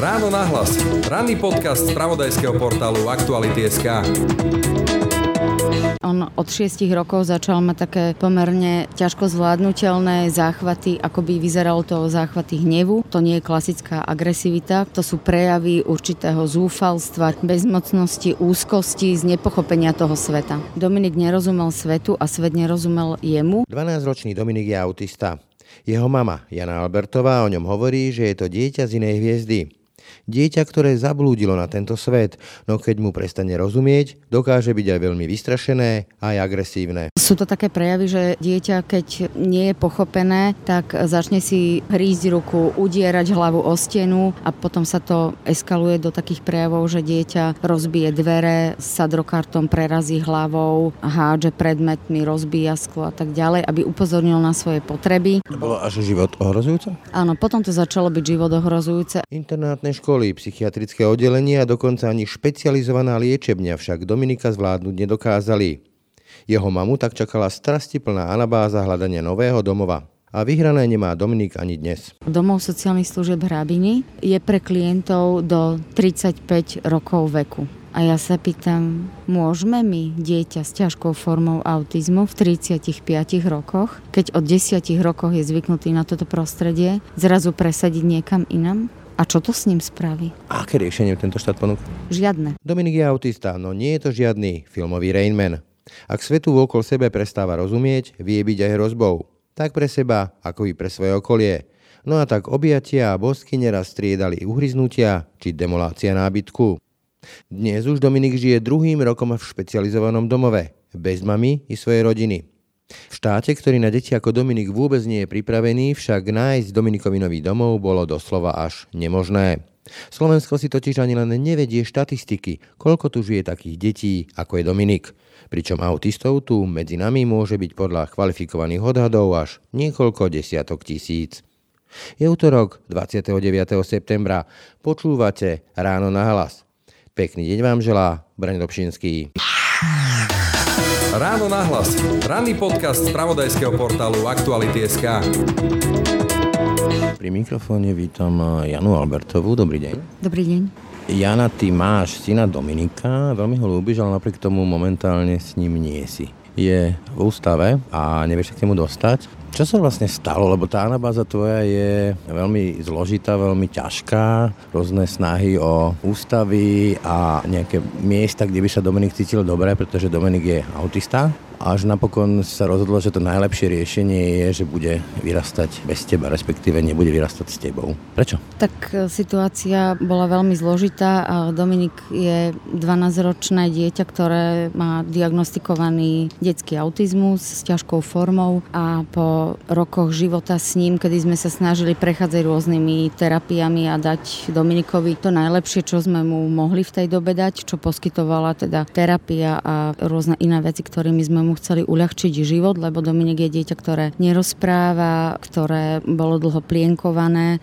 Ráno nahlas. Ranný podcast z pravodajského portálu Aktuality.sk. On od 6 rokov začal mať také pomerne ťažko zvládnutelné záchvaty, ako by vyzeralo to záchvaty hnevu. To nie je klasická agresivita, to sú prejavy určitého zúfalstva, bezmocnosti, úzkosti, z nepochopenia toho sveta. Dominik nerozumel svetu a svet nerozumel jemu. 12-ročný Dominik je autista. Jeho mama, Jana Albertová, o ňom hovorí, že je to dieťa z inej hviezdy. Dieťa, ktoré zablúdilo na tento svet, no keď mu prestane rozumieť, dokáže byť aj veľmi vystrašené a aj agresívne. Sú to také prejavy, že dieťa, keď nie je pochopené, tak začne si hrísť ruku, udierať hlavu o stenu a potom sa to eskaluje do takých prejavov, že dieťa rozbije dvere, sadrokartom prerazí hlavou, hádže predmetmi, rozbíja sklo a tak ďalej, aby upozornil na svoje potreby. To bolo až život ohrozujúce? Áno, potom to začalo byť život ohrozujúce. Internátne školy, psychiatrické oddelenie a dokonca ani špecializovaná liečebňa však Dominika zvládnuť nedokázali. Jeho mamu tak čakala strastiplná anabáza hľadania nového domova. A vyhrané nemá Dominik ani dnes. Domov sociálnych služieb Hrabiny je pre klientov do 35 rokov veku. A ja sa pýtam, môžeme my dieťa s ťažkou formou autizmu v 35 rokoch, keď od 10 rokoch je zvyknutý na toto prostredie, zrazu presadiť niekam inam? A čo to s ním spraví? Aké riešenie tento štát ponúka? Žiadne. Dominik je autista, no nie je to žiadny filmový Rainman. Ak svetu okolo sebe prestáva rozumieť, vie byť aj hrozbou. Tak pre seba, ako i pre svoje okolie. No a tak objatia a bosky neraz striedali uhryznutia či demolácia nábytku. Dnes už Dominik žije druhým rokom v špecializovanom domove, bez mamy i svojej rodiny. V štáte, ktorý na deti ako Dominik vôbec nie je pripravený, však nájsť Dominikovi nový domov bolo doslova až nemožné. Slovensko si totiž ani len nevedie štatistiky, koľko tu žije takých detí, ako je Dominik. Pričom autistov tu medzi nami môže byť podľa kvalifikovaných odhadov až niekoľko desiatok tisíc. Je útorok 29. septembra. Počúvate Ráno na hlas. Pekný deň vám želá Braň Dobšinský. Ráno nahlas. Ranný podcast z pravodajského portálu Aktuality.sk. Pri mikrofóne vítam Janu Albertovú. Dobrý deň. Dobrý deň. Jana, ty máš syna Dominika, veľmi ho ľúbiš, ale napriek tomu momentálne s ním nie si. Je v ústave a nevieš sa k nemu dostať. Čo sa vlastne stalo? Lebo tá anabáza tvoja je veľmi zložitá, veľmi ťažká. Rôzne snahy o ústavy a nejaké miesta, kde by sa Dominik cítil dobre, pretože Dominik je autista až napokon sa rozhodlo, že to najlepšie riešenie je, že bude vyrastať bez teba, respektíve nebude vyrastať s tebou. Prečo? Tak e, situácia bola veľmi zložitá a Dominik je 12-ročné dieťa, ktoré má diagnostikovaný detský autizmus s ťažkou formou a po rokoch života s ním, kedy sme sa snažili prechádzať rôznymi terapiami a dať Dominikovi to najlepšie, čo sme mu mohli v tej dobe dať, čo poskytovala teda terapia a rôzne iné veci, ktorými sme mu mu chceli uľahčiť život, lebo Dominik je dieťa, ktoré nerozpráva, ktoré bolo dlho plienkované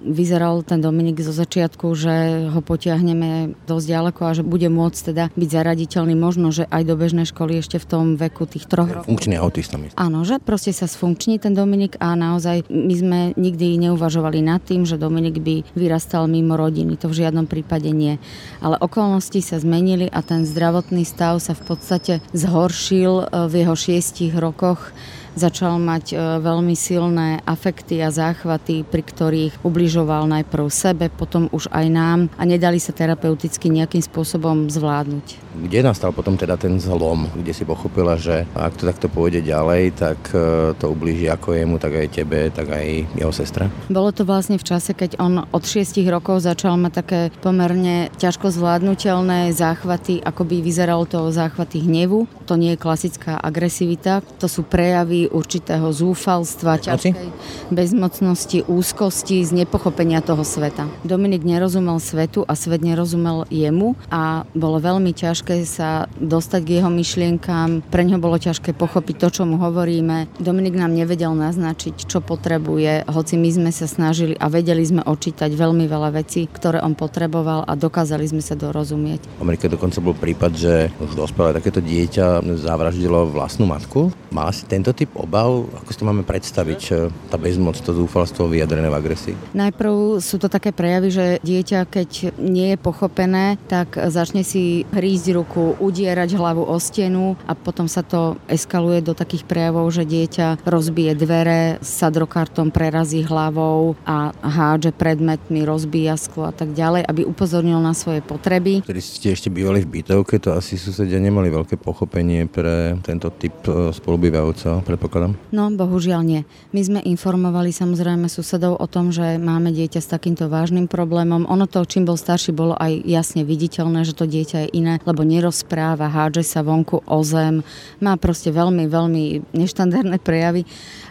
vyzeral ten Dominik zo začiatku, že ho potiahneme dosť ďaleko a že bude môcť teda byť zaraditeľný možno, že aj do bežnej školy ešte v tom veku tých troch rokov. Funkčný autista. Áno, že proste sa sfunkční ten Dominik a naozaj my sme nikdy neuvažovali nad tým, že Dominik by vyrastal mimo rodiny. To v žiadnom prípade nie. Ale okolnosti sa zmenili a ten zdravotný stav sa v podstate zhoršil eh, v jeho šiestich rokoch začal mať e, veľmi silné afekty a záchvaty, pri ktorých ubližoval najprv sebe, potom už aj nám a nedali sa terapeuticky nejakým spôsobom zvládnuť. Kde nastal potom teda ten zlom, kde si pochopila, že ak to takto pôjde ďalej, tak e, to ublíži ako jemu, tak aj tebe, tak aj jeho sestra? Bolo to vlastne v čase, keď on od 6 rokov začal mať také pomerne ťažko zvládnutelné záchvaty, ako by vyzeralo to záchvaty hnevu. To nie je klasická agresivita, to sú prejavy určitého zúfalstva, ťažkej bezmocnosti, úzkosti, z nepochopenia toho sveta. Dominik nerozumel svetu a svet nerozumel jemu a bolo veľmi ťažké ťažké sa dostať k jeho myšlienkám, pre ňo bolo ťažké pochopiť to, čo mu hovoríme. Dominik nám nevedel naznačiť, čo potrebuje, hoci my sme sa snažili a vedeli sme očítať veľmi veľa vecí, ktoré on potreboval a dokázali sme sa dorozumieť. V Amerike dokonca bol prípad, že už dospelé takéto dieťa zavraždilo vlastnú matku. Má si tento typ obav? Ako si to máme predstaviť, tá bezmoc, to zúfalstvo vyjadrené v agresii? Najprv sú to také prejavy, že dieťa, keď nie je pochopené, tak začne si hrísť ruku, udierať hlavu o stenu a potom sa to eskaluje do takých prejavov, že dieťa rozbije dvere, sadrokartom prerazí hlavou a hádže predmetmi, rozbíja sklo a tak ďalej, aby upozornil na svoje potreby. Keď ste ešte bývali v bytovke, to asi susedia nemali veľké pochopenie pre tento typ e, spolubývajúceho, predpokladám? No, bohužiaľ nie. My sme informovali samozrejme susedov o tom, že máme dieťa s takýmto vážnym problémom. Ono to, čím bol starší, bolo aj jasne viditeľné, že to dieťa je iné, lebo nerozpráva, hádže sa vonku o zem, má proste veľmi, veľmi neštandardné prejavy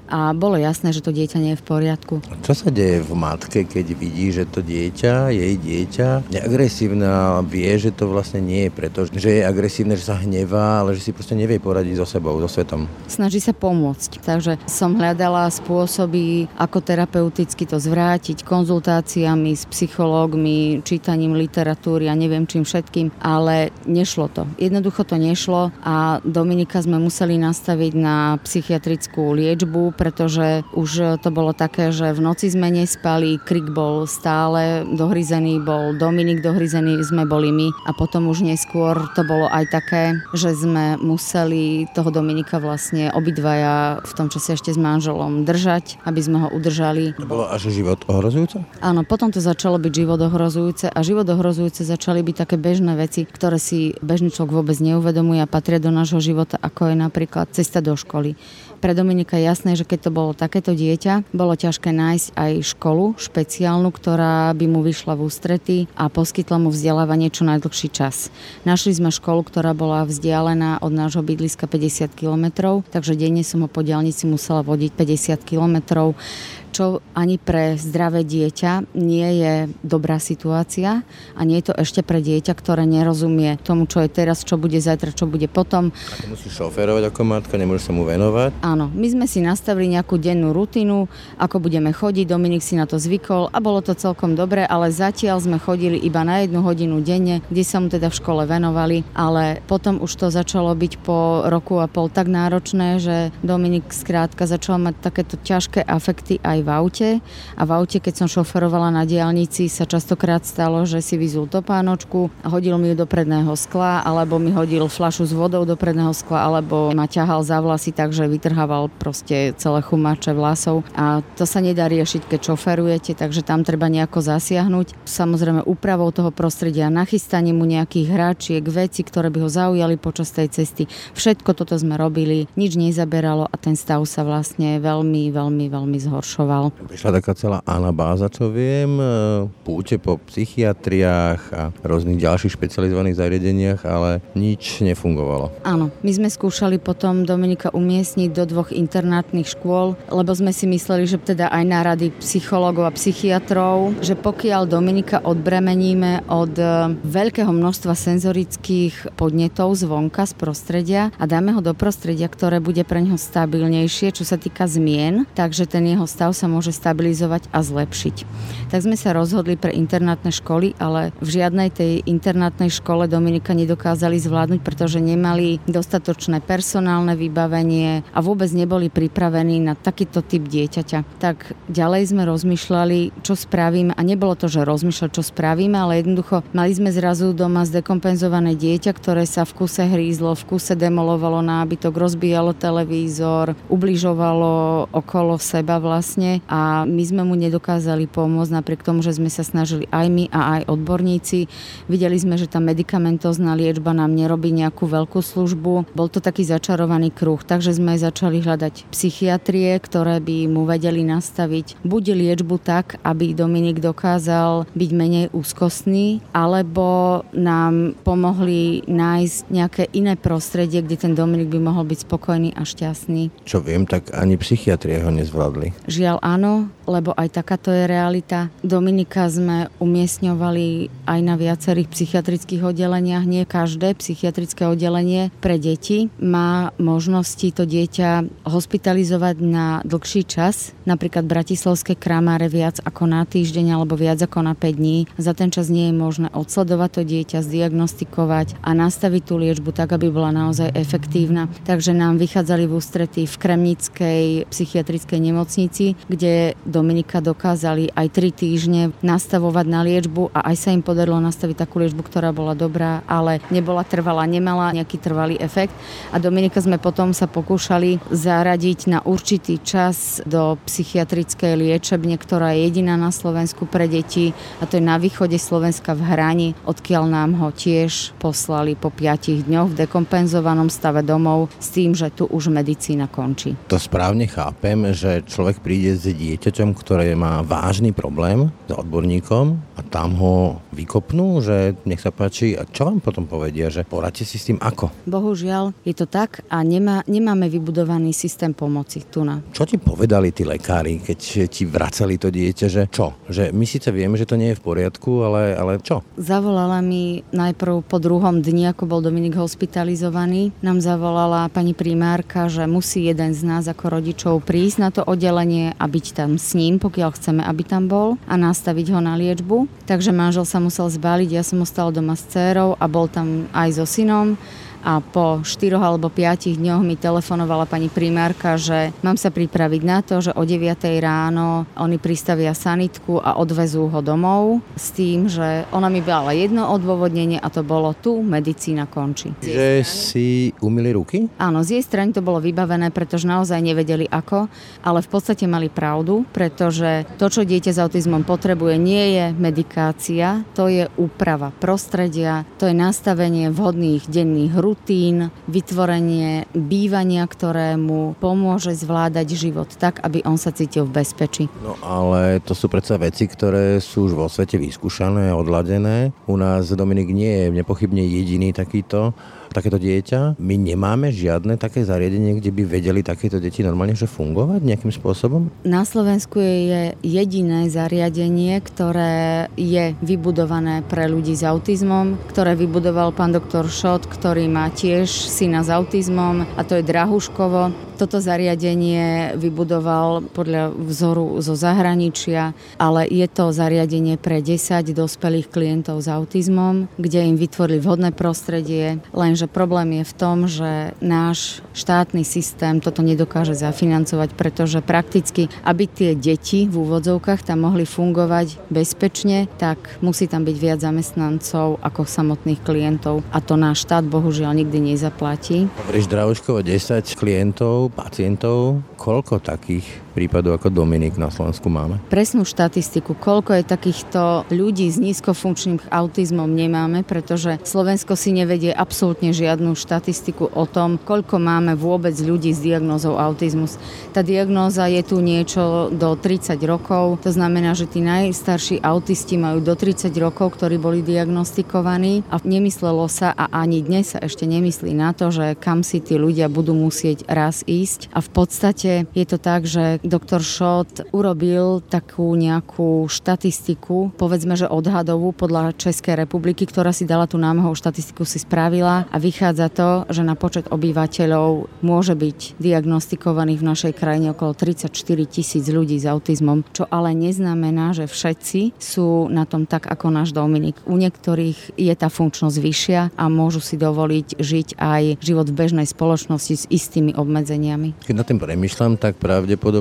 a bolo jasné, že to dieťa nie je v poriadku. Čo sa deje v matke, keď vidí, že to dieťa, jej dieťa, je agresívne a vie, že to vlastne nie je preto, že je agresívne, že sa hnevá, ale že si proste nevie poradiť so sebou, so svetom. Snaží sa pomôcť, takže som hľadala spôsoby, ako terapeuticky to zvrátiť, konzultáciami s psychológmi, čítaním literatúry a neviem čím všetkým, ale nešlo to. Jednoducho to nešlo a Dominika sme museli nastaviť na psychiatrickú liečbu, pretože už to bolo také, že v noci sme nespali, krik bol stále, dohryzený bol Dominik, dohryzený sme boli my a potom už neskôr to bolo aj také, že sme museli toho Dominika vlastne obidvaja v tom čase ešte s manželom držať, aby sme ho udržali. To bolo až život ohrozujúce? Áno, potom to začalo byť život ohrozujúce a život ohrozujúce začali byť také bežné veci, ktoré si bežný človek vôbec neuvedomuje a patria do nášho života, ako je napríklad cesta do školy. Pre Dominika je jasné, že keď to bolo takéto dieťa, bolo ťažké nájsť aj školu špeciálnu, ktorá by mu vyšla v ústrety a poskytla mu vzdelávanie čo najdlhší čas. Našli sme školu, ktorá bola vzdialená od nášho bydliska 50 km, takže denne som ho po diálnici musela vodiť 50 km čo ani pre zdravé dieťa nie je dobrá situácia a nie je to ešte pre dieťa, ktoré nerozumie tomu, čo je teraz, čo bude zajtra, čo bude potom. A ty musíš šoférovať ako matka, nemôžeš sa mu venovať? Áno, my sme si nastavili nejakú dennú rutinu, ako budeme chodiť, Dominik si na to zvykol a bolo to celkom dobré, ale zatiaľ sme chodili iba na jednu hodinu denne, kde sa mu teda v škole venovali, ale potom už to začalo byť po roku a pol tak náročné, že Dominik skrátka začal mať takéto ťažké afekty aj aj v aute a v aute, keď som šoferovala na diálnici, sa častokrát stalo, že si vyzul topánočku, hodil mi ju do predného skla, alebo mi hodil flašu s vodou do predného skla, alebo ma ťahal za vlasy, takže vytrhával proste celé chumače vlasov a to sa nedá riešiť, keď šoferujete, takže tam treba nejako zasiahnuť. Samozrejme úpravou toho prostredia, nachystaním mu nejakých hráčiek, veci, ktoré by ho zaujali počas tej cesty. Všetko toto sme robili, nič nezaberalo a ten stav sa vlastne veľmi, veľmi, veľmi zhoršoval fungoval. Prišla taká celá anabáza, čo viem, e, púte po psychiatriách a rôznych ďalších špecializovaných zariadeniach, ale nič nefungovalo. Áno, my sme skúšali potom Dominika umiestniť do dvoch internátnych škôl, lebo sme si mysleli, že teda aj na rady psychológov a psychiatrov, že pokiaľ Dominika odbremeníme od e, veľkého množstva senzorických podnetov zvonka, z prostredia a dáme ho do prostredia, ktoré bude pre neho stabilnejšie, čo sa týka zmien, takže ten jeho stav sa môže stabilizovať a zlepšiť. Tak sme sa rozhodli pre internátne školy, ale v žiadnej tej internátnej škole Dominika nedokázali zvládnuť, pretože nemali dostatočné personálne vybavenie a vôbec neboli pripravení na takýto typ dieťaťa. Tak ďalej sme rozmýšľali, čo spravíme a nebolo to, že rozmýšľať, čo spravíme, ale jednoducho mali sme zrazu doma zdekompenzované dieťa, ktoré sa v kuse hrízlo, v kuse demolovalo nábytok, rozbíjalo televízor, ubližovalo okolo seba vlastne vlastne a my sme mu nedokázali pomôcť napriek tomu, že sme sa snažili aj my a aj odborníci. Videli sme, že tá medicamentozná liečba nám nerobí nejakú veľkú službu. Bol to taký začarovaný kruh, takže sme začali hľadať psychiatrie, ktoré by mu vedeli nastaviť buď liečbu tak, aby Dominik dokázal byť menej úzkostný, alebo nám pomohli nájsť nejaké iné prostredie, kde ten Dominik by mohol byť spokojný a šťastný. Čo viem, tak ani psychiatrie ho nezvládli. Žiaľ áno, lebo aj takáto je realita. Dominika sme umiestňovali aj na viacerých psychiatrických oddeleniach. Nie každé psychiatrické oddelenie pre deti má možnosti to dieťa hospitalizovať na dlhší čas, napríklad Bratislavské kramáre viac ako na týždeň alebo viac ako na 5 dní. Za ten čas nie je možné odsledovať to dieťa, zdiagnostikovať a nastaviť tú liečbu tak, aby bola naozaj efektívna. Takže nám vychádzali v ústretí v Kremnickej psychiatrickej nemocnici, kde Dominika dokázali aj 3 týždne nastavovať na liečbu a aj sa im podarilo nastaviť takú liečbu, ktorá bola dobrá, ale nebola trvalá, nemala nejaký trvalý efekt. A Dominika sme potom sa pokúšali zaradiť na určitý čas do psychiatrickej liečebne, ktorá je jediná na Slovensku pre deti a to je na východe Slovenska v Hrani, odkiaľ nám ho tiež poslali po 5 dňoch v dekompenzovanom stave domov s tým, že tu už medicína končí. To správne chápem, že človek príde s dieťaťom, ktoré má vážny problém s odborníkom a tam ho vykopnú, že nech sa páči, a čo vám potom povedia, že poradte si s tým ako? Bohužiaľ je to tak a nemá, nemáme vybudovaný systém pomoci tu na. Čo ti povedali tí lekári, keď ti vracali to dieťa, že čo? Že my síce vieme, že to nie je v poriadku, ale, ale čo? Zavolala mi najprv po druhom dni, ako bol Dominik hospitalizovaný, nám zavolala pani primárka, že musí jeden z nás ako rodičov prísť na to oddelenie a byť tam s ním, pokiaľ chceme, aby tam bol a nastaviť ho na liečbu. Takže manžel sa musel zbaliť, ja som ostala doma s dcerou a bol tam aj so synom a po 4 alebo 5 dňoch mi telefonovala pani primárka, že mám sa pripraviť na to, že o 9 ráno oni pristavia sanitku a odvezú ho domov s tým, že ona mi dala jedno odôvodnenie a to bolo tu medicína končí. Že si umili ruky? Áno, z jej strany to bolo vybavené, pretože naozaj nevedeli ako, ale v podstate mali pravdu, pretože to, čo dieťa s autizmom potrebuje, nie je medikácia, to je úprava prostredia, to je nastavenie vhodných denných rúk rutín, vytvorenie bývania, ktoré mu pomôže zvládať život tak, aby on sa cítil v bezpečí. No ale to sú predsa veci, ktoré sú už vo svete vyskúšané, odladené. U nás Dominik nie je nepochybne jediný takýto takéto dieťa. My nemáme žiadne také zariadenie, kde by vedeli takéto deti normálne že fungovať nejakým spôsobom? Na Slovensku je jediné zariadenie, ktoré je vybudované pre ľudí s autizmom, ktoré vybudoval pán doktor Šot, ktorý má tiež syna s autizmom a to je Drahuškovo. Toto zariadenie vybudoval podľa vzoru zo zahraničia, ale je to zariadenie pre 10 dospelých klientov s autizmom, kde im vytvorili vhodné prostredie, lenže problém je v tom, že náš štátny systém toto nedokáže zafinancovať, pretože prakticky, aby tie deti v úvodzovkách tam mohli fungovať bezpečne, tak musí tam byť viac zamestnancov ako samotných klientov a to náš štát bohužiaľ nikdy nezaplatí. Hovoríš Drahoškovo 10 klientov, pacientov, koľko takých prípadov ako Dominik na Slovensku máme? Presnú štatistiku, koľko je takýchto ľudí s nízkofunkčným autizmom nemáme, pretože Slovensko si nevedie absolútne žiadnu štatistiku o tom, koľko máme vôbec ľudí s diagnózou autizmus. Tá diagnóza je tu niečo do 30 rokov, to znamená, že tí najstarší autisti majú do 30 rokov, ktorí boli diagnostikovaní a nemyslelo sa a ani dnes sa ešte nemyslí na to, že kam si tí ľudia budú musieť raz ísť a v podstate je to tak, že doktor Schott urobil takú nejakú štatistiku, povedzme, že odhadovú podľa Českej republiky, ktorá si dala tú námahou štatistiku, si spravila a vychádza to, že na počet obyvateľov môže byť diagnostikovaných v našej krajine okolo 34 tisíc ľudí s autizmom, čo ale neznamená, že všetci sú na tom tak ako náš Dominik. U niektorých je tá funkčnosť vyššia a môžu si dovoliť žiť aj život v bežnej spoločnosti s istými obmedzeniami. Keď na tým premyšľam, tak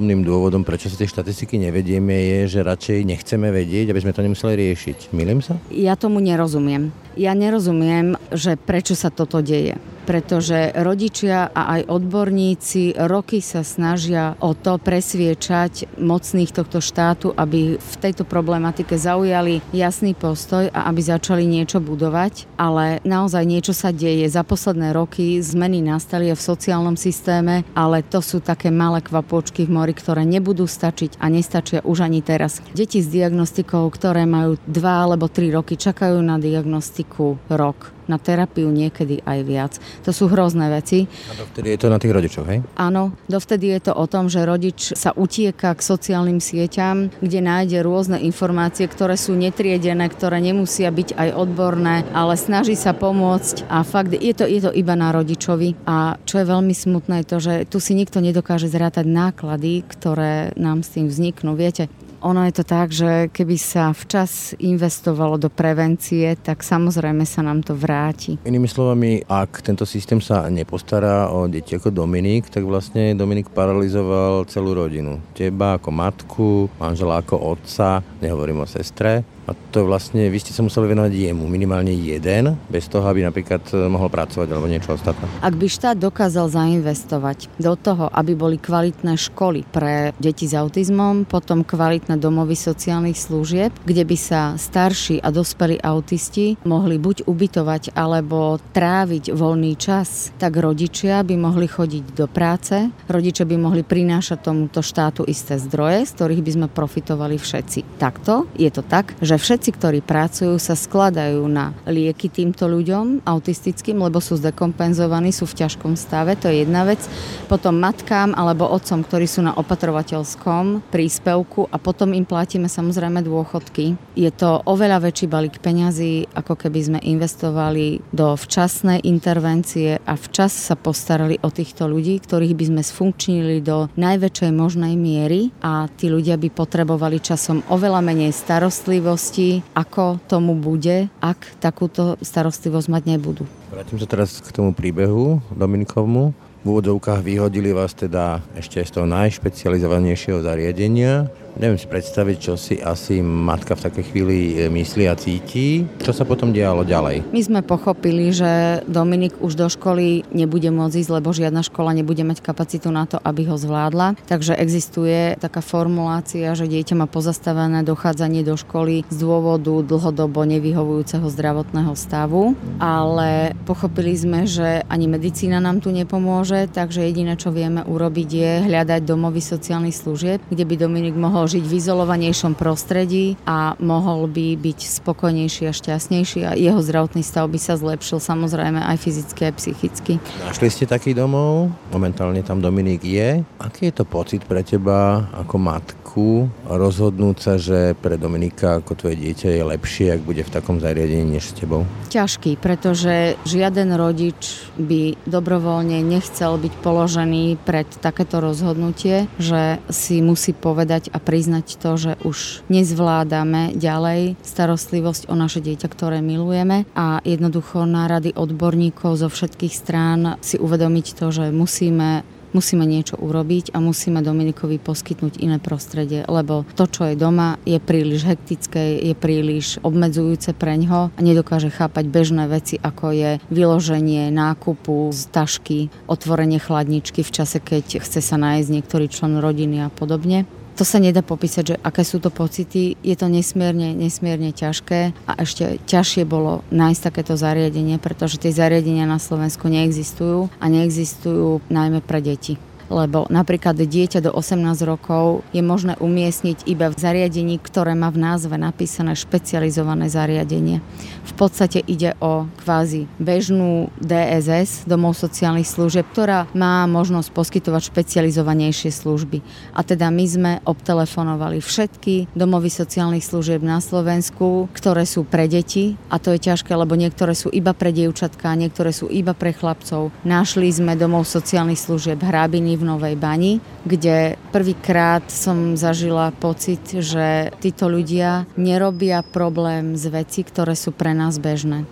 pravdepodobným dôvodom, prečo si tie štatistiky nevedieme, je, že radšej nechceme vedieť, aby sme to nemuseli riešiť. Milím sa? Ja tomu nerozumiem. Ja nerozumiem, že prečo sa toto deje pretože rodičia a aj odborníci roky sa snažia o to presviečať mocných tohto štátu, aby v tejto problematike zaujali jasný postoj a aby začali niečo budovať, ale naozaj niečo sa deje. Za posledné roky zmeny nastali v sociálnom systéme, ale to sú také malé kvapôčky v mori, ktoré nebudú stačiť a nestačia už ani teraz. Deti s diagnostikou, ktoré majú 2 alebo 3 roky, čakajú na diagnostiku rok na terapiu niekedy aj viac. To sú hrozné veci. A dovtedy je to na tých rodičoch, hej? Áno, dovtedy je to o tom, že rodič sa utieka k sociálnym sieťam, kde nájde rôzne informácie, ktoré sú netriedené, ktoré nemusia byť aj odborné, ale snaží sa pomôcť a fakt je to, je to iba na rodičovi. A čo je veľmi smutné, je to, že tu si nikto nedokáže zrátať náklady, ktoré nám s tým vzniknú. Viete, ono je to tak, že keby sa včas investovalo do prevencie, tak samozrejme sa nám to vráti. Inými slovami, ak tento systém sa nepostará o deti ako Dominik, tak vlastne Dominik paralizoval celú rodinu. Teba ako matku, manžela ako otca, nehovorím o sestre, a to vlastne, vy ste sa museli venovať jemu, minimálne jeden, bez toho, aby napríklad eh, mohol pracovať alebo niečo ostatné. Ak by štát dokázal zainvestovať do toho, aby boli kvalitné školy pre deti s autizmom, potom kvalitné domovy sociálnych služieb, kde by sa starší a dospelí autisti mohli buď ubytovať alebo tráviť voľný čas, tak rodičia by mohli chodiť do práce, rodičia by mohli prinášať tomuto štátu isté zdroje, z ktorých by sme profitovali všetci. Takto je to tak, že všetci, ktorí pracujú, sa skladajú na lieky týmto ľuďom autistickým, lebo sú zdekompenzovaní, sú v ťažkom stave, to je jedna vec. Potom matkám alebo otcom, ktorí sú na opatrovateľskom príspevku a potom im platíme samozrejme dôchodky. Je to oveľa väčší balík peňazí, ako keby sme investovali do včasnej intervencie a včas sa postarali o týchto ľudí, ktorých by sme sfunkčnili do najväčšej možnej miery a tí ľudia by potrebovali časom oveľa menej starostlivosť starostlivosti, ako tomu bude, ak takúto starostlivosť mať nebudú. Vrátim sa teraz k tomu príbehu Dominikovmu. V úvodzovkách vyhodili vás teda ešte z toho najšpecializovanejšieho zariadenia, Neviem si predstaviť, čo si asi matka v takej chvíli e, myslí a cíti. Čo sa potom dialo ďalej? My sme pochopili, že Dominik už do školy nebude môcť ísť, lebo žiadna škola nebude mať kapacitu na to, aby ho zvládla. Takže existuje taká formulácia, že dieťa má pozastavené dochádzanie do školy z dôvodu dlhodobo nevyhovujúceho zdravotného stavu. Ale pochopili sme, že ani medicína nám tu nepomôže, takže jediné, čo vieme urobiť, je hľadať domovy sociálnych služieb, kde by Dominik mohol žiť v izolovanejšom prostredí a mohol by byť spokojnejší a šťastnejší a jeho zdravotný stav by sa zlepšil samozrejme aj fyzicky a psychicky. Našli ste taký domov? Momentálne tam Dominik je. Aký je to pocit pre teba ako matku rozhodnúť sa, že pre Dominika ako tvoje dieťa je lepšie, ak bude v takom zariadení než s tebou? Ťažký, pretože žiaden rodič by dobrovoľne nechcel byť položený pred takéto rozhodnutie, že si musí povedať a pri priznať to, že už nezvládame ďalej starostlivosť o naše dieťa, ktoré milujeme. A jednoducho na rady odborníkov zo všetkých strán si uvedomiť to, že musíme musíme niečo urobiť a musíme Dominikovi poskytnúť iné prostredie, lebo to, čo je doma, je príliš hektické, je príliš obmedzujúce pre ňo a nedokáže chápať bežné veci, ako je vyloženie nákupu z tašky, otvorenie chladničky v čase, keď chce sa nájsť niektorý člen rodiny a podobne to sa nedá popísať, že aké sú to pocity. Je to nesmierne, nesmierne ťažké a ešte ťažšie bolo nájsť takéto zariadenie, pretože tie zariadenia na Slovensku neexistujú a neexistujú najmä pre deti lebo napríklad dieťa do 18 rokov je možné umiestniť iba v zariadení, ktoré má v názve napísané špecializované zariadenie. V podstate ide o kvázi bežnú DSS, domov sociálnych služieb, ktorá má možnosť poskytovať špecializovanejšie služby. A teda my sme obtelefonovali všetky domovy sociálnych služieb na Slovensku, ktoré sú pre deti a to je ťažké, lebo niektoré sú iba pre dievčatka, niektoré sú iba pre chlapcov. Našli sme domov sociálnych služieb Hrábiny v Novej Bani, kde prvýkrát som zažila pocit, že títo ľudia nerobia problém z veci, ktoré sú pre nás bežné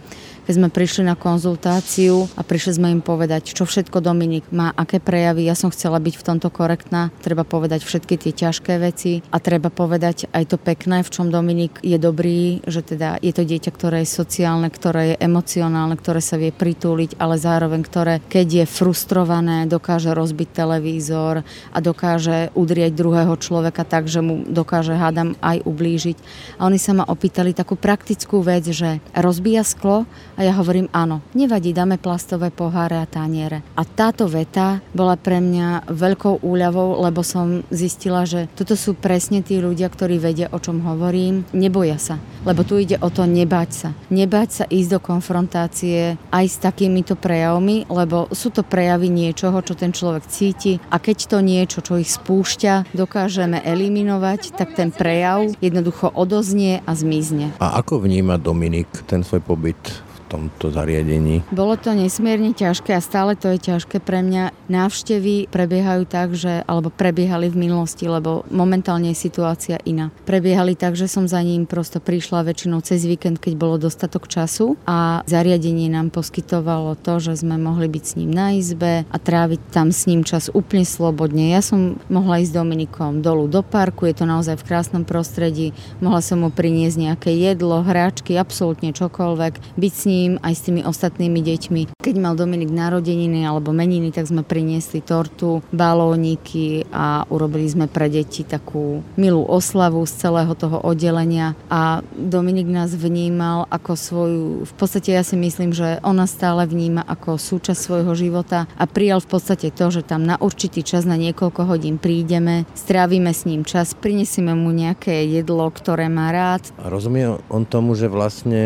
keď sme prišli na konzultáciu a prišli sme im povedať, čo všetko Dominik má, aké prejavy. Ja som chcela byť v tomto korektná. Treba povedať všetky tie ťažké veci a treba povedať aj to pekné, v čom Dominik je dobrý, že teda je to dieťa, ktoré je sociálne, ktoré je emocionálne, ktoré sa vie pritúliť, ale zároveň ktoré, keď je frustrované, dokáže rozbiť televízor a dokáže udrieť druhého človeka tak, že mu dokáže hádam aj ublížiť. A oni sa ma opýtali takú praktickú vec, že rozbíja sklo A ja hovorím áno, nevadí, dáme plastové poháre a taniere. A táto veta bola pre mňa veľkou úľavou, lebo som zistila, že toto sú presne tí ľudia, ktorí vedia, o čom hovorím, neboja sa. Lebo tu ide o to nebať sa. Nebať sa ísť do konfrontácie aj s takýmito prejavmi, lebo sú to prejavy niečoho, čo ten človek cíti a keď to niečo, čo ich spúšťa, dokážeme eliminovať, tak ten prejav jednoducho odoznie a zmizne. A ako vníma Dominik ten svoj pobyt tomto zariadení? Bolo to nesmierne ťažké a stále to je ťažké pre mňa. Návštevy prebiehajú tak, že, alebo prebiehali v minulosti, lebo momentálne je situácia iná. Prebiehali tak, že som za ním prosto prišla väčšinou cez víkend, keď bolo dostatok času a zariadenie nám poskytovalo to, že sme mohli byť s ním na izbe a tráviť tam s ním čas úplne slobodne. Ja som mohla ísť s Dominikom dolu do parku, je to naozaj v krásnom prostredí, mohla som mu priniesť nejaké jedlo, hráčky, absolútne čokoľvek, byť s ním ním, aj s tými ostatnými deťmi. Keď mal Dominik narodeniny alebo meniny, tak sme priniesli tortu, balóniky a urobili sme pre deti takú milú oslavu z celého toho oddelenia a Dominik nás vnímal ako svoju, v podstate ja si myslím, že ona stále vníma ako súčasť svojho života a prijal v podstate to, že tam na určitý čas na niekoľko hodín prídeme, strávime s ním čas, prinesieme mu nejaké jedlo, ktoré má rád. A rozumie on tomu, že vlastne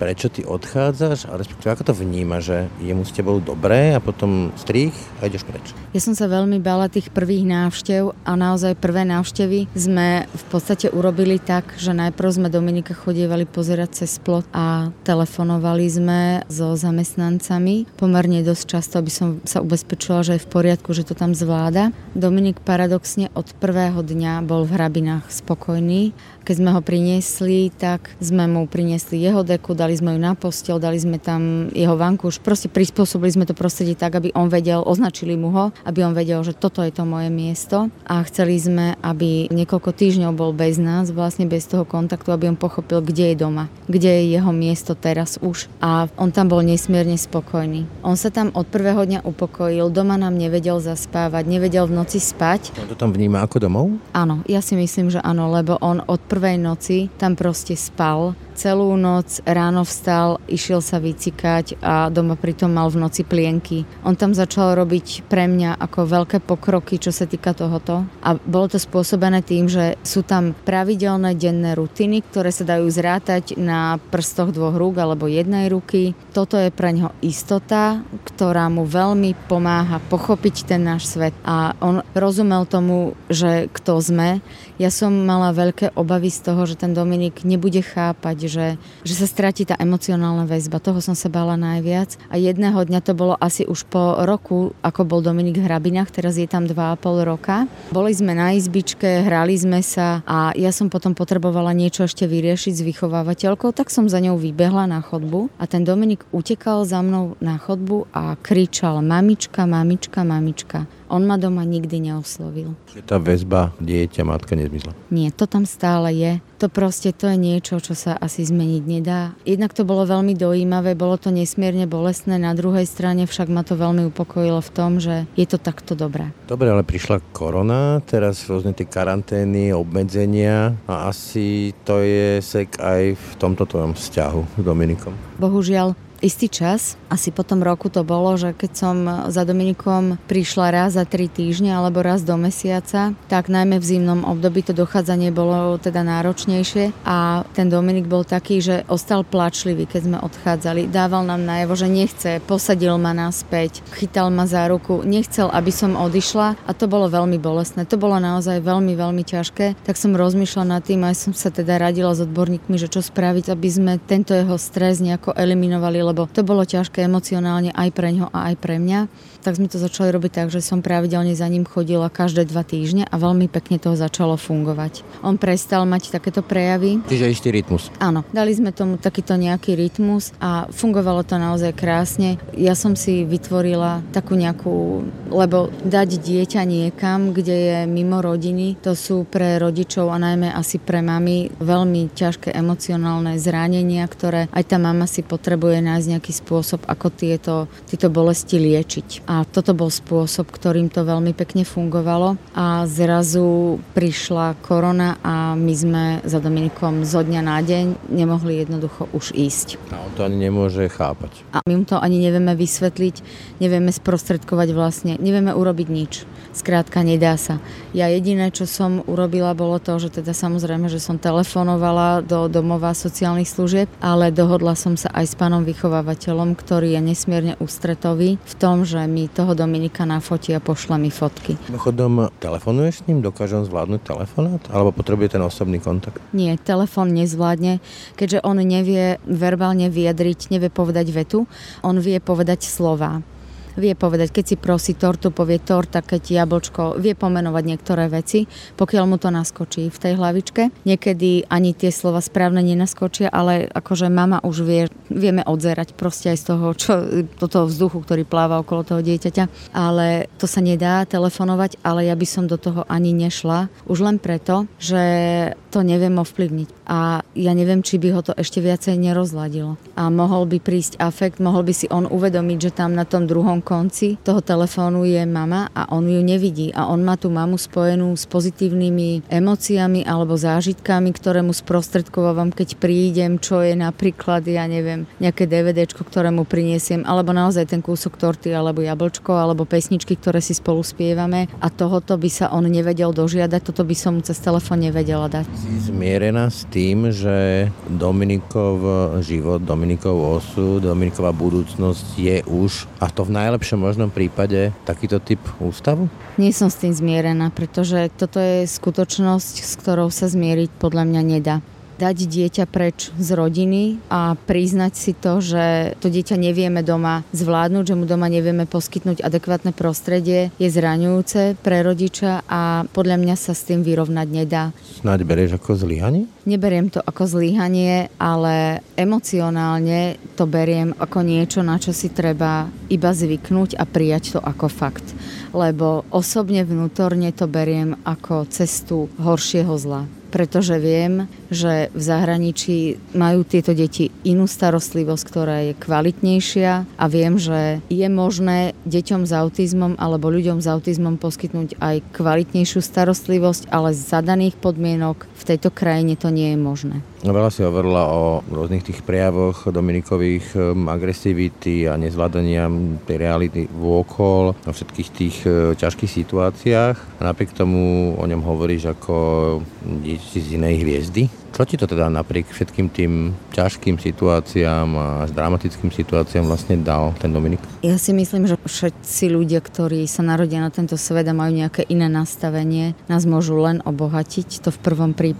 prečo ty odchádzaš odchádzaš a respektíve ako to vníma, že je mu s tebou dobré a potom strých a ideš preč? Ja som sa veľmi bala tých prvých návštev a naozaj prvé návštevy sme v podstate urobili tak, že najprv sme Dominika chodievali pozerať cez plot a telefonovali sme so zamestnancami. Pomerne dosť často, aby som sa ubezpečila, že je v poriadku, že to tam zvláda. Dominik paradoxne od prvého dňa bol v hrabinách spokojný keď sme ho priniesli, tak sme mu priniesli jeho deku, dali sme ju na postel, dali sme tam jeho vankúš, proste prispôsobili sme to prostredie tak, aby on vedel, označili mu ho, aby on vedel, že toto je to moje miesto a chceli sme, aby niekoľko týždňov bol bez nás, vlastne bez toho kontaktu, aby on pochopil, kde je doma, kde je jeho miesto teraz už a on tam bol nesmierne spokojný. On sa tam od prvého dňa upokojil, doma nám nevedel zaspávať, nevedel v noci spať. On to tam vníma ako domov? Áno, ja si myslím, že áno, lebo on od prvej noci tam proste spal celú noc, ráno vstal, išiel sa vycikať a doma pritom mal v noci plienky. On tam začal robiť pre mňa ako veľké pokroky, čo sa týka tohoto. A bolo to spôsobené tým, že sú tam pravidelné denné rutiny, ktoré sa dajú zrátať na prstoch dvoch rúk alebo jednej ruky. Toto je pre neho istota, ktorá mu veľmi pomáha pochopiť ten náš svet. A on rozumel tomu, že kto sme. Ja som mala veľké obavy z toho, že ten Dominik nebude chápať, že, že sa stratí tá emocionálna väzba. Toho som sa bála najviac. A jedného dňa to bolo asi už po roku, ako bol Dominik v Hrabinách, teraz je tam 2,5 roka. Boli sme na izbičke, hrali sme sa a ja som potom potrebovala niečo ešte vyriešiť s vychovávateľkou, tak som za ňou vybehla na chodbu a ten Dominik utekal za mnou na chodbu a kričal mamička, mamička, mamička. On ma doma nikdy neoslovil. Že tá väzba dieťa, matka nezmizla? Nie, to tam stále je. To proste, to je niečo, čo sa asi zmeniť nedá. Jednak to bolo veľmi dojímavé, bolo to nesmierne bolestné, na druhej strane však ma to veľmi upokojilo v tom, že je to takto dobré. Dobre, ale prišla korona, teraz rôzne tie karantény, obmedzenia a asi to je sek aj v tomto tvojom vzťahu s Dominikom. Bohužiaľ, istý čas, asi po tom roku to bolo, že keď som za Dominikom prišla raz za tri týždne alebo raz do mesiaca, tak najmä v zimnom období to dochádzanie bolo teda náročnejšie a ten Dominik bol taký, že ostal plačlivý, keď sme odchádzali. Dával nám najavo, že nechce, posadil ma naspäť, chytal ma za ruku, nechcel, aby som odišla a to bolo veľmi bolestné. To bolo naozaj veľmi, veľmi ťažké. Tak som rozmýšľala nad tým, aj som sa teda radila s odborníkmi, že čo spraviť, aby sme tento jeho stres nejako eliminovali, lebo to bolo ťažké emocionálne aj pre ňo a aj pre mňa. Tak sme to začali robiť tak, že som pravidelne za ním chodila každé dva týždne a veľmi pekne toho začalo fungovať. On prestal mať takéto prejavy. Čiže istý rytmus. Áno, dali sme tomu takýto nejaký rytmus a fungovalo to naozaj krásne. Ja som si vytvorila takú nejakú, lebo dať dieťa niekam, kde je mimo rodiny, to sú pre rodičov a najmä asi pre mami veľmi ťažké emocionálne zranenia, ktoré aj tá mama si potrebuje nájsť nejaký spôsob, ako tieto, tieto bolesti liečiť. A A toto bol spôsob, ktorým to veľmi pekne fungovalo. A zrazu prišla korona a my sme za Dominikom zo dňa na deň nemohli jednoducho už ísť. A on to ani nemôže chápať. A my mu to ani nevieme vysvetliť, nevieme sprostredkovať vlastne, nevieme urobiť nič. Skrátka, nedá sa. Ja jediné, čo som urobila, bolo to, že teda samozrejme, že som telefonovala do domova sociálnych služieb, ale dohodla som sa aj s pánom vychovávateľom, ktorý je nesmierne ústretový v tom, že mi toho Dominika nafotí a pošle mi fotky. Mimochodom, telefonuješ s ním? Dokáže on zvládnuť telefonát? Alebo potrebuje ten osobný kontakt? Nie, telefon nezvládne, keďže on nevie verbálne vyjadriť, nevie povedať vetu, on vie povedať slova vie povedať, keď si prosí tortu, povie torta, keď jablčko, vie pomenovať niektoré veci, pokiaľ mu to naskočí v tej hlavičke. Niekedy ani tie slova správne nenaskočia, ale akože mama už vie, vieme odzerať proste aj z toho, čo, toto vzduchu, ktorý pláva okolo toho dieťaťa. Ale to sa nedá telefonovať, ale ja by som do toho ani nešla. Už len preto, že to neviem ovplyvniť. A ja neviem, či by ho to ešte viacej nerozladilo. A mohol by prísť afekt, mohol by si on uvedomiť, že tam na tom druhom konci toho telefónu je mama a on ju nevidí a on má tú mamu spojenú s pozitívnymi emóciami alebo zážitkami, ktoré mu sprostredkovávam, keď prídem, čo je napríklad, ja neviem, nejaké DVDčko, ktoré mu priniesiem, alebo naozaj ten kúsok torty, alebo jablčko, alebo pesničky, ktoré si spolu spievame a tohoto by sa on nevedel dožiadať, toto by som mu cez telefón nevedela dať. Si zmierená s tým, že Dominikov život, Dominikov osud, Dominiková budúcnosť je už, a to v najlepšom možnom prípade takýto typ ústavu? Nie som s tým zmierená, pretože toto je skutočnosť, s ktorou sa zmieriť podľa mňa nedá dať dieťa preč z rodiny a priznať si to, že to dieťa nevieme doma zvládnuť, že mu doma nevieme poskytnúť adekvátne prostredie, je zraňujúce pre rodiča a podľa mňa sa s tým vyrovnať nedá. Snáď berieš ako zlyhanie? Neberiem to ako zlyhanie, ale emocionálne to beriem ako niečo, na čo si treba iba zvyknúť a prijať to ako fakt. Lebo osobne vnútorne to beriem ako cestu horšieho zla pretože viem, že v zahraničí majú tieto deti inú starostlivosť, ktorá je kvalitnejšia a viem, že je možné deťom s autizmom alebo ľuďom s autizmom poskytnúť aj kvalitnejšiu starostlivosť, ale z zadaných podmienok tejto krajine to nie je možné. Veľa si hovorila o rôznych tých prejavoch Dominikových um, agresivity a nezvládania tej reality vôkol, o všetkých tých uh, ťažkých situáciách. A napriek tomu o ňom hovoríš ako dieťa z inej hviezdy. Čo ti to teda napriek všetkým tým ťažkým situáciám a dramatickým situáciám vlastne dal ten Dominik? Ja si myslím, že všetci ľudia, ktorí sa narodia na tento svet a majú nejaké iné nastavenie, nás môžu len obohatiť. To v prvom prípade.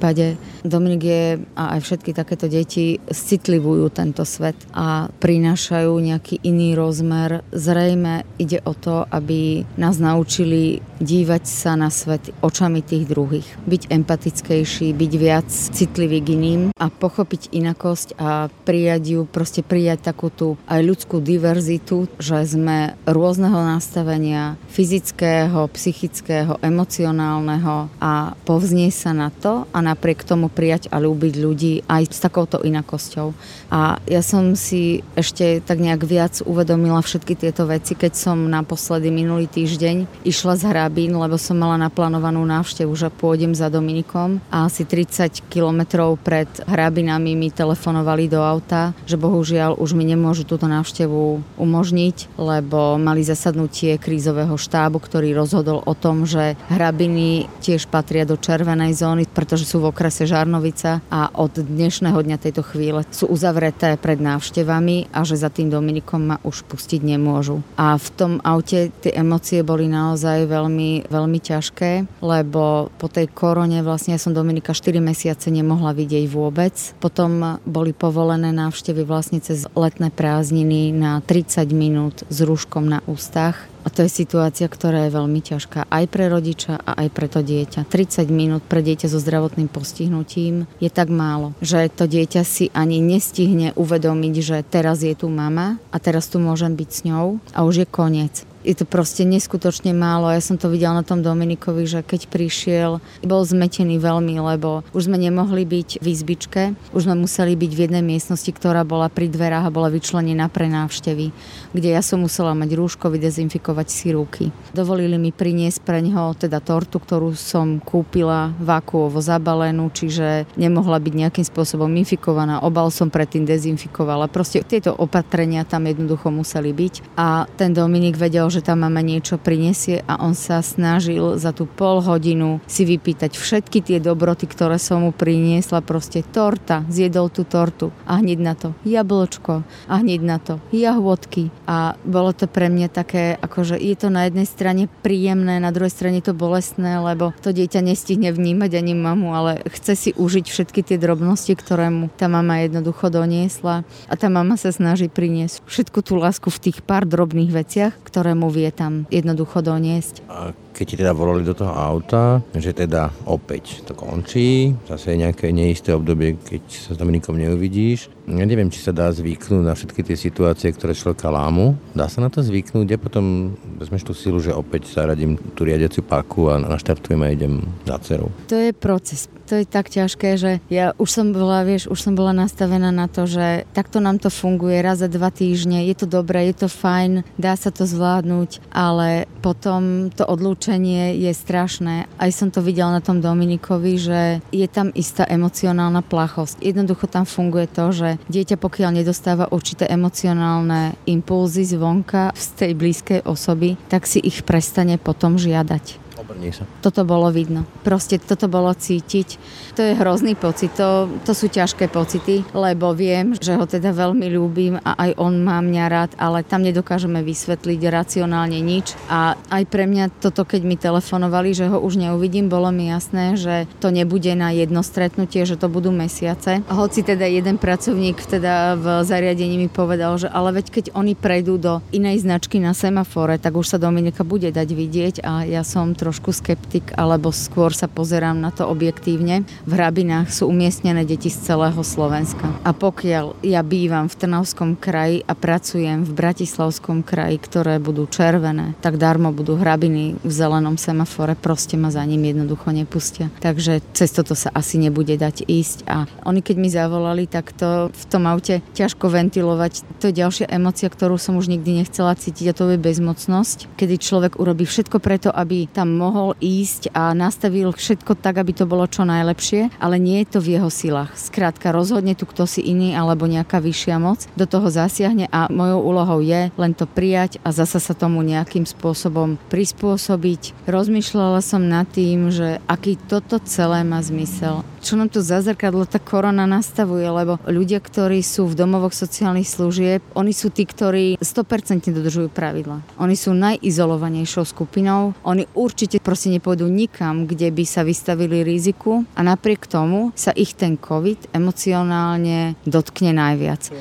Dominik je a aj všetky takéto deti citlivujú tento svet a prinášajú nejaký iný rozmer. Zrejme ide o to, aby nás naučili dívať sa na svet očami tých druhých. Byť empatickejší, byť viac citlivý k iným a pochopiť inakosť a prijať ju, proste prijať takú tú aj ľudskú diverzitu, že sme rôzneho nastavenia fyzického, psychického, emocionálneho a povznie sa na to a napriek tomu prijať a ľúbiť ľudí aj s takouto inakosťou. A ja som si ešte tak nejak viac uvedomila všetky tieto veci, keď som naposledy minulý týždeň išla z Hrabín, lebo som mala naplánovanú návštevu, že pôjdem za Dominikom a asi 30 km kilometrov pred hrabinami mi telefonovali do auta, že bohužiaľ už mi nemôžu túto návštevu umožniť, lebo mali zasadnutie krízového štábu, ktorý rozhodol o tom, že hrabiny tiež patria do červenej zóny, pretože sú v okrese Žarnovica a od dnešného dňa tejto chvíle sú uzavreté pred návštevami a že za tým Dominikom ma už pustiť nemôžu. A v tom aute tie emócie boli naozaj veľmi, veľmi ťažké, lebo po tej korone vlastne ja som Dominika 4 mesiace nemohla vidieť vôbec. Potom boli povolené návštevy vlastne cez letné prázdniny na 30 minút s rúškom na ústach. A to je situácia, ktorá je veľmi ťažká aj pre rodiča a aj pre to dieťa. 30 minút pre dieťa so zdravotným postihnutím je tak málo, že to dieťa si ani nestihne uvedomiť, že teraz je tu mama a teraz tu môžem byť s ňou a už je koniec Je to proste neskutočne málo. Ja som to videla na tom Dominikovi, že keď prišiel, bol zmetený veľmi, lebo už sme nemohli byť v izbičke, už sme museli byť v jednej miestnosti, ktorá bola pri dverách a bola vyčlenená pre návštevy, kde ja som musela mať rúško, vydezinfikovať si ruky. Dovolili mi priniesť pre neho teda tortu, ktorú som kúpila vakuovo zabalenú, čiže nemohla byť nejakým spôsobom infikovaná. Obal som predtým dezinfikovala. Proste tieto opatrenia tam jednoducho museli byť a ten Dominik vedel, že tá mama niečo prinesie a on sa snažil za tú pol hodinu si vypýtať všetky tie dobroty, ktoré som mu priniesla, proste torta, zjedol tú tortu. A hneď na to jablčko. A hneď na to jahôdky. A bolo to pre mňa také, akože je to na jednej strane príjemné, na druhej strane to bolestné, lebo to dieťa nestihne vnímať ani mamu, ale chce si užiť všetky tie drobnosti, ktoré mu tá mama jednoducho doniesla. A tá mama sa snaží priniesť všetku tú lásku v tých pár drobných veciach, ktoré mu vie tam jednoducho doniesť. A keď ti teda volali do toho auta, že teda opäť to končí, zase je nejaké neisté obdobie, keď sa s Dominikom neuvidíš. Ja neviem, či sa dá zvyknúť na všetky tie situácie, ktoré človeka lámu. Dá sa na to zvyknúť, kde potom vezmeš tú silu, že opäť zaradím tú riadiaciu paku a naštartujem a idem za dcerou. To je proces to je tak ťažké, že ja už som bola, vieš, už som bola nastavená na to, že takto nám to funguje raz za dva týždne, je to dobré, je to fajn, dá sa to zvládnuť, ale potom to odlúčenie je strašné. Aj som to videla na tom Dominikovi, že je tam istá emocionálna plachosť. Jednoducho tam funguje to, že dieťa pokiaľ nedostáva určité emocionálne impulzy zvonka z tej blízkej osoby, tak si ich prestane potom žiadať. Obrni sa. Toto bolo vidno. Proste toto bolo cítiť. To je hrozný pocit. To, to sú ťažké pocity, lebo viem, že ho teda veľmi ľúbim a aj on má mňa rád, ale tam nedokážeme vysvetliť racionálne nič. A aj pre mňa toto, keď mi telefonovali, že ho už neuvidím, bolo mi jasné, že to nebude na jedno stretnutie, že to budú mesiace. Hoci teda jeden pracovník teda v zariadení mi povedal, že ale veď keď oni prejdú do inej značky na semafore, tak už sa Dominika bude dať vidieť a ja som trošku trošku skeptik, alebo skôr sa pozerám na to objektívne. V Hrabinách sú umiestnené deti z celého Slovenska. A pokiaľ ja bývam v Trnavskom kraji a pracujem v Bratislavskom kraji, ktoré budú červené, tak darmo budú Hrabiny v zelenom semafore, proste ma za ním jednoducho nepustia. Takže cez toto sa asi nebude dať ísť. A oni keď mi zavolali, tak to v tom aute ťažko ventilovať. To je ďalšia emocia, ktorú som už nikdy nechcela cítiť a to je bezmocnosť, kedy človek urobí všetko preto, aby tam mohol ísť a nastavil všetko tak, aby to bolo čo najlepšie, ale nie je to v jeho silách. Skrátka, rozhodne tu kto si iný alebo nejaká vyššia moc do toho zasiahne a mojou úlohou je len to prijať a zasa sa tomu nejakým spôsobom prispôsobiť. Rozmýšľala som nad tým, že aký toto celé má zmysel čo nám tu zazrkadlo tá korona nastavuje, lebo ľudia, ktorí sú v domovoch sociálnych služieb, oni sú tí, ktorí 100% dodržujú pravidla. Oni sú najizolovanejšou skupinou, oni určite proste nepôjdu nikam, kde by sa vystavili riziku a napriek tomu sa ich ten COVID emocionálne dotkne najviac.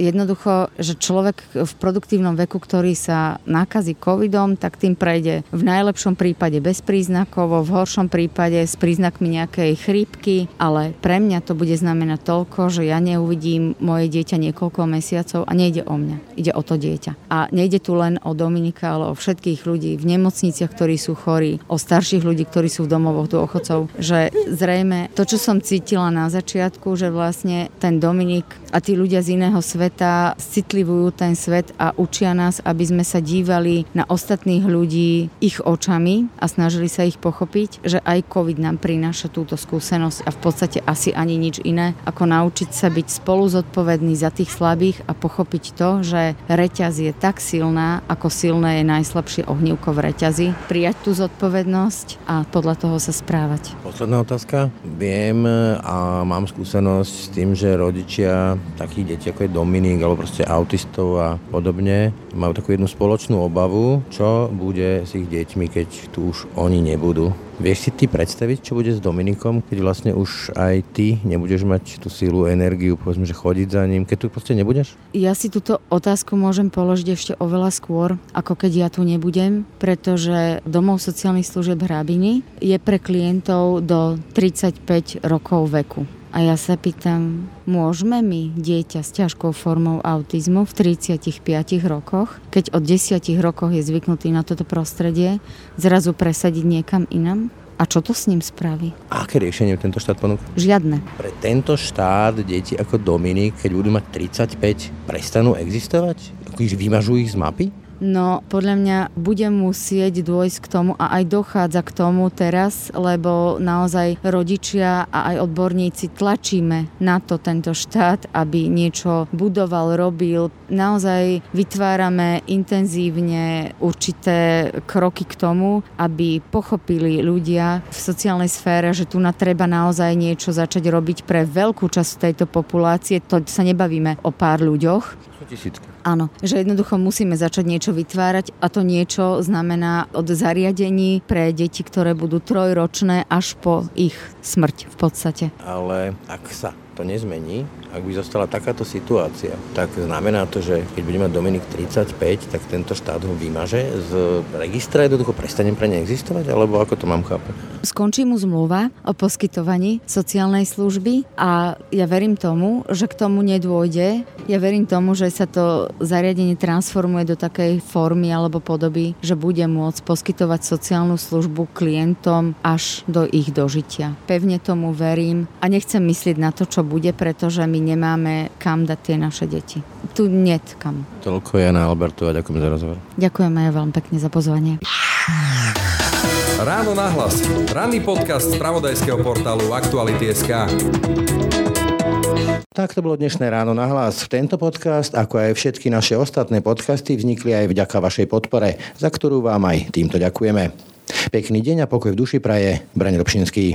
Jednoducho, že človek v produktívnom veku, ktorý sa nakazí covidom, tak tým prejde v najlepšom prípade bezpríznakovo, v horšom prípade s príznakmi nejakej chrípky, roky, ale pre mňa to bude znamenať toľko, že ja neuvidím moje dieťa niekoľko mesiacov a nejde o mňa, ide o to dieťa. A nejde tu len o Dominika, ale o všetkých ľudí v nemocniciach, ktorí sú chorí, o starších ľudí, ktorí sú v domovoch dôchodcov, že zrejme to, čo som cítila na začiatku, že vlastne ten Dominik a tí ľudia z iného sveta citlivujú ten svet a učia nás, aby sme sa dívali na ostatných ľudí ich očami a snažili sa ich pochopiť, že aj COVID nám prináša túto skúsenosť a v podstate asi ani nič iné, ako naučiť sa byť spolu zodpovedný za tých slabých a pochopiť to, že reťaz je tak silná, ako silné je najslabšie ohnívko v reťazi. Prijať tú zodpovednosť a podľa toho sa správať. Posledná otázka. Viem a mám skúsenosť s tým, že rodičia takých detí ako je Dominik alebo proste autistov a podobne majú takú jednu spoločnú obavu, čo bude s ich deťmi, keď tu už oni nebudú. Vieš si ty predstaviť, čo bude s Dominikom, keď vlastne už aj ty nebudeš mať tú sílu, energiu, povedzme, že chodiť za ním, keď tu proste nebudeš? Ja si túto otázku môžem položiť ešte oveľa skôr, ako keď ja tu nebudem, pretože domov sociálnych služieb Hrabiny je pre klientov do 35 rokov veku. A ja sa pýtam, môžeme my dieťa s ťažkou formou autizmu v 35 rokoch, keď od 10 rokoch je zvyknutý na toto prostredie, zrazu presadiť niekam inam? A čo to s ním spraví? Aké riešenie tento štát ponúka? Žiadne. Pre tento štát deti ako Dominik, keď budú mať 35, prestanú existovať? Vymažú ich z mapy? No, podľa mňa bude musieť dôjsť k tomu a aj dochádza k tomu teraz, lebo naozaj rodičia a aj odborníci tlačíme na to tento štát, aby niečo budoval, robil. Naozaj vytvárame intenzívne určité kroky k tomu, aby pochopili ľudia v sociálnej sfére, že tu na treba naozaj niečo začať robiť pre veľkú časť tejto populácie. To sa nebavíme o pár ľuďoch, tisícky. Áno, že jednoducho musíme začať niečo vytvárať a to niečo znamená od zariadení pre deti, ktoré budú trojročné až po ich smrť v podstate. Ale ak sa to nezmení, ak by zostala takáto situácia, tak znamená to, že keď bude mať Dominik 35, tak tento štát ho vymaže z registra, jednoducho prestane pre ne existovať, alebo ako to mám chápať? Skončí mu zmluva o poskytovaní sociálnej služby a ja verím tomu, že k tomu nedôjde. Ja verím tomu, že sa to zariadenie transformuje do takej formy alebo podoby, že bude môcť poskytovať sociálnu službu klientom až do ich dožitia. Pevne tomu verím a nechcem myslieť na to, čo bude, pretože my nemáme kam dať tie naše deti. Tu net kam. Toľko Jana Albertová, ďakujem za rozhovor. Ďakujem aj veľmi pekne za pozvanie. Ráno nahlas. Ranný podcast z pravodajského portálu Aktuality.sk. Tak to bolo dnešné ráno na hlas. Tento podcast, ako aj všetky naše ostatné podcasty, vznikli aj vďaka vašej podpore, za ktorú vám aj týmto ďakujeme. Pekný deň a pokoj v duši praje. Braň Robšinský.